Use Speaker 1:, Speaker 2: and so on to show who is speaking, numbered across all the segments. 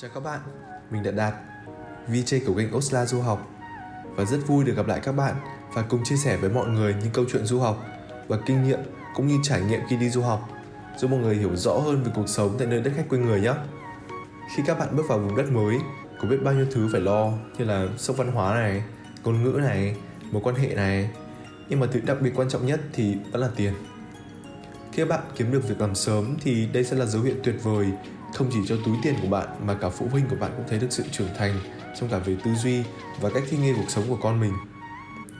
Speaker 1: Chào các bạn, mình là Đạt, VJ của kênh Osla Du học và rất vui được gặp lại các bạn và cùng chia sẻ với mọi người những câu chuyện du học và kinh nghiệm cũng như trải nghiệm khi đi du học giúp mọi người hiểu rõ hơn về cuộc sống tại nơi đất khách quê người nhé. Khi các bạn bước vào vùng đất mới, có biết bao nhiêu thứ phải lo như là sốc văn hóa này, ngôn ngữ này, mối quan hệ này nhưng mà thứ đặc biệt quan trọng nhất thì vẫn là tiền. Khi các bạn kiếm được việc làm sớm thì đây sẽ là dấu hiệu tuyệt vời không chỉ cho túi tiền của bạn mà cả phụ huynh của bạn cũng thấy được sự trưởng thành trong cả về tư duy và cách thích nghi cuộc sống của con mình.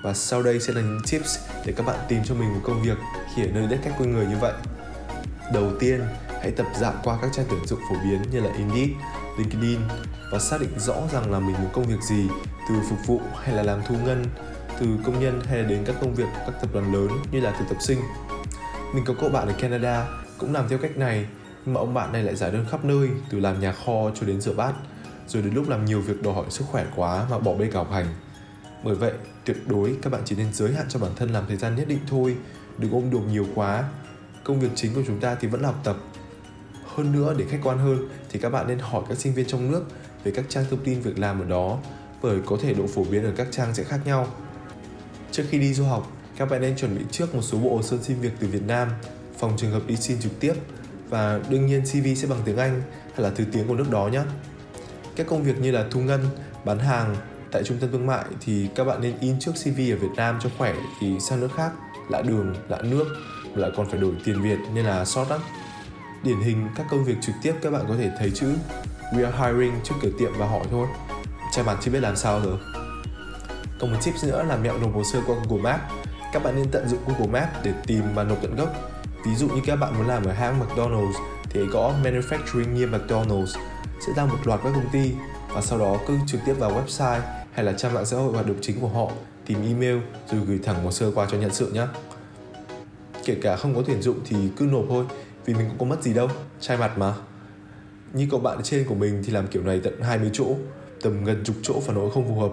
Speaker 1: Và sau đây sẽ là những tips để các bạn tìm cho mình một công việc khi ở nơi đất khách quê người như vậy. Đầu tiên, hãy tập dạo qua các trang tuyển dụng phổ biến như là Indeed, LinkedIn và xác định rõ rằng là mình muốn công việc gì từ phục vụ hay là làm thu ngân, từ công nhân hay là đến các công việc của các tập đoàn lớn như là thực tập sinh. Mình có cậu bạn ở Canada, cũng làm theo cách này mà ông bạn này lại giải đơn khắp nơi, từ làm nhà kho cho đến rửa bát, rồi đến lúc làm nhiều việc đòi hỏi sức khỏe quá mà bỏ bê cả học hành. Bởi vậy, tuyệt đối các bạn chỉ nên giới hạn cho bản thân làm thời gian nhất định thôi, đừng ôm đồm nhiều quá. Công việc chính của chúng ta thì vẫn là học tập. Hơn nữa, để khách quan hơn thì các bạn nên hỏi các sinh viên trong nước về các trang thông tin việc làm ở đó, bởi có thể độ phổ biến ở các trang sẽ khác nhau. Trước khi đi du học các bạn nên chuẩn bị trước một số bộ hồ sơ xin việc từ Việt Nam phòng trường hợp đi xin trực tiếp và đương nhiên CV sẽ bằng tiếng Anh hay là thứ tiếng của nước đó nhé. Các công việc như là thu ngân, bán hàng tại trung tâm thương mại thì các bạn nên in trước CV ở Việt Nam cho khỏe thì sang nước khác lạ đường, lạ nước lại còn phải đổi tiền Việt nên là sót lắm. Điển hình các công việc trực tiếp các bạn có thể thấy chữ We are hiring trước cửa tiệm và hỏi thôi. chai mặt chưa biết làm sao rồi. Còn một tips nữa là mẹo nộp hồ sơ qua Google Maps. Các bạn nên tận dụng Google Maps để tìm và nộp tận gốc Ví dụ như các bạn muốn làm ở hãng McDonald's thì gõ Manufacturing near McDonald's sẽ ra một loạt các công ty và sau đó cứ trực tiếp vào website hay là trang mạng xã hội hoạt động chính của họ tìm email rồi gửi thẳng hồ sơ qua cho nhận sự nhé. Kể cả không có tuyển dụng thì cứ nộp thôi vì mình cũng có mất gì đâu, trai mặt mà. Như cậu bạn trên của mình thì làm kiểu này tận 20 chỗ, tầm gần chục chỗ phản hồi không phù hợp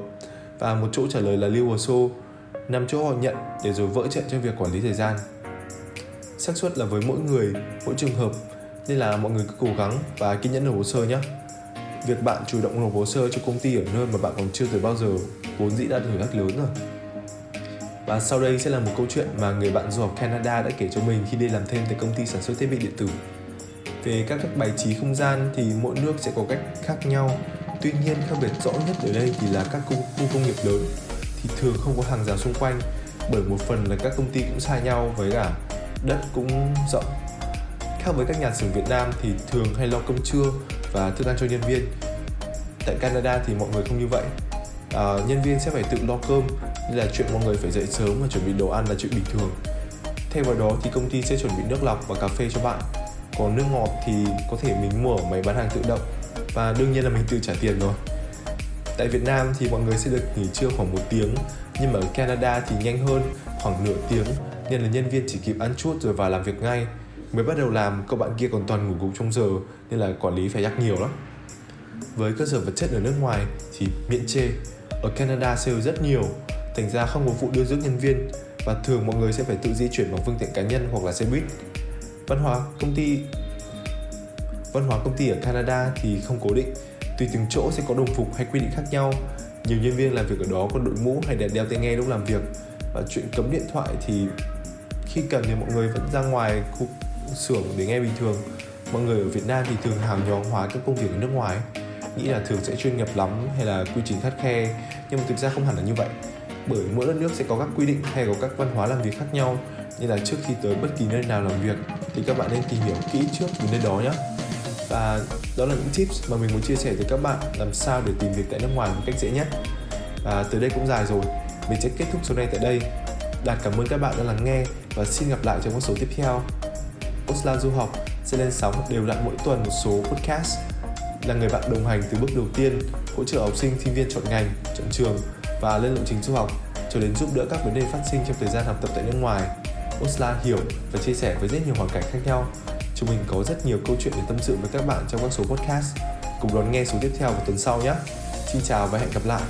Speaker 1: và một chỗ trả lời là lưu hồ sơ, nằm chỗ họ nhận để rồi vỡ trận cho việc quản lý thời gian xác suất là với mỗi người mỗi trường hợp nên là mọi người cứ cố gắng và kiên nhẫn nộp hồ sơ nhé việc bạn chủ động nộp hồ sơ cho công ty ở nơi mà bạn còn chưa tới bao giờ vốn dĩ đã thử thách lớn rồi và sau đây sẽ là một câu chuyện mà người bạn du học Canada đã kể cho mình khi đi làm thêm tại công ty sản xuất thiết bị điện tử. Về các cách bài trí không gian thì mỗi nước sẽ có cách khác nhau. Tuy nhiên khác biệt rõ nhất ở đây thì là các khu, khu công nghiệp lớn thì thường không có hàng rào xung quanh bởi một phần là các công ty cũng xa nhau với cả đất cũng rộng. Khác với các nhà xưởng Việt Nam thì thường hay lo cơm trưa và thức ăn cho nhân viên. Tại Canada thì mọi người không như vậy. À, nhân viên sẽ phải tự lo cơm nên là chuyện mọi người phải dậy sớm và chuẩn bị đồ ăn là chuyện bình thường. Thay vào đó thì công ty sẽ chuẩn bị nước lọc và cà phê cho bạn. Còn nước ngọt thì có thể mình mua ở máy bán hàng tự động và đương nhiên là mình tự trả tiền rồi tại Việt Nam thì mọi người sẽ được nghỉ trưa khoảng một tiếng, nhưng mà ở Canada thì nhanh hơn, khoảng nửa tiếng. Nên là nhân viên chỉ kịp ăn chút rồi vào làm việc ngay. Mới bắt đầu làm, cậu bạn kia còn toàn ngủ gục trong giờ, nên là quản lý phải nhắc nhiều lắm. Với cơ sở vật chất ở nước ngoài thì miễn chê. Ở Canada sale rất nhiều, thành ra không có vụ đưa rước nhân viên. Và thường mọi người sẽ phải tự di chuyển bằng phương tiện cá nhân hoặc là xe buýt. Văn hóa công ty văn hóa công ty ở Canada thì không cố định tùy từng chỗ sẽ có đồng phục hay quy định khác nhau, nhiều nhân viên làm việc ở đó có đội mũ hay đeo tai nghe lúc làm việc. Và chuyện cấm điện thoại thì khi cần thì mọi người vẫn ra ngoài khu xưởng để nghe bình thường. Mọi người ở Việt Nam thì thường hào nhóm hóa các công việc ở nước ngoài. Nghĩ là thường sẽ chuyên nghiệp lắm hay là quy trình khắt khe, nhưng mà thực ra không hẳn là như vậy. Bởi mỗi đất nước sẽ có các quy định hay có các văn hóa làm việc khác nhau, nên là trước khi tới bất kỳ nơi nào làm việc thì các bạn nên tìm hiểu kỹ trước về nơi đó nhé và đó là những tips mà mình muốn chia sẻ tới các bạn làm sao để tìm việc tại nước ngoài một cách dễ nhất và từ đây cũng dài rồi mình sẽ kết thúc số này tại đây Đạt cảm ơn các bạn đã lắng nghe và xin gặp lại trong các số tiếp theo. Osla Du học sẽ lên sóng đều đặn mỗi tuần một số podcast là người bạn đồng hành từ bước đầu tiên hỗ trợ học sinh sinh viên chọn ngành, chọn trường và lên lộ trình du học cho đến giúp đỡ các vấn đề phát sinh trong thời gian học tập tại nước ngoài. Osla hiểu và chia sẻ với rất nhiều hoàn cảnh khác nhau. Chúng mình có rất nhiều câu chuyện để tâm sự với các bạn trong các số podcast. Cùng đón nghe số tiếp theo vào tuần sau nhé. Xin chào và hẹn gặp lại.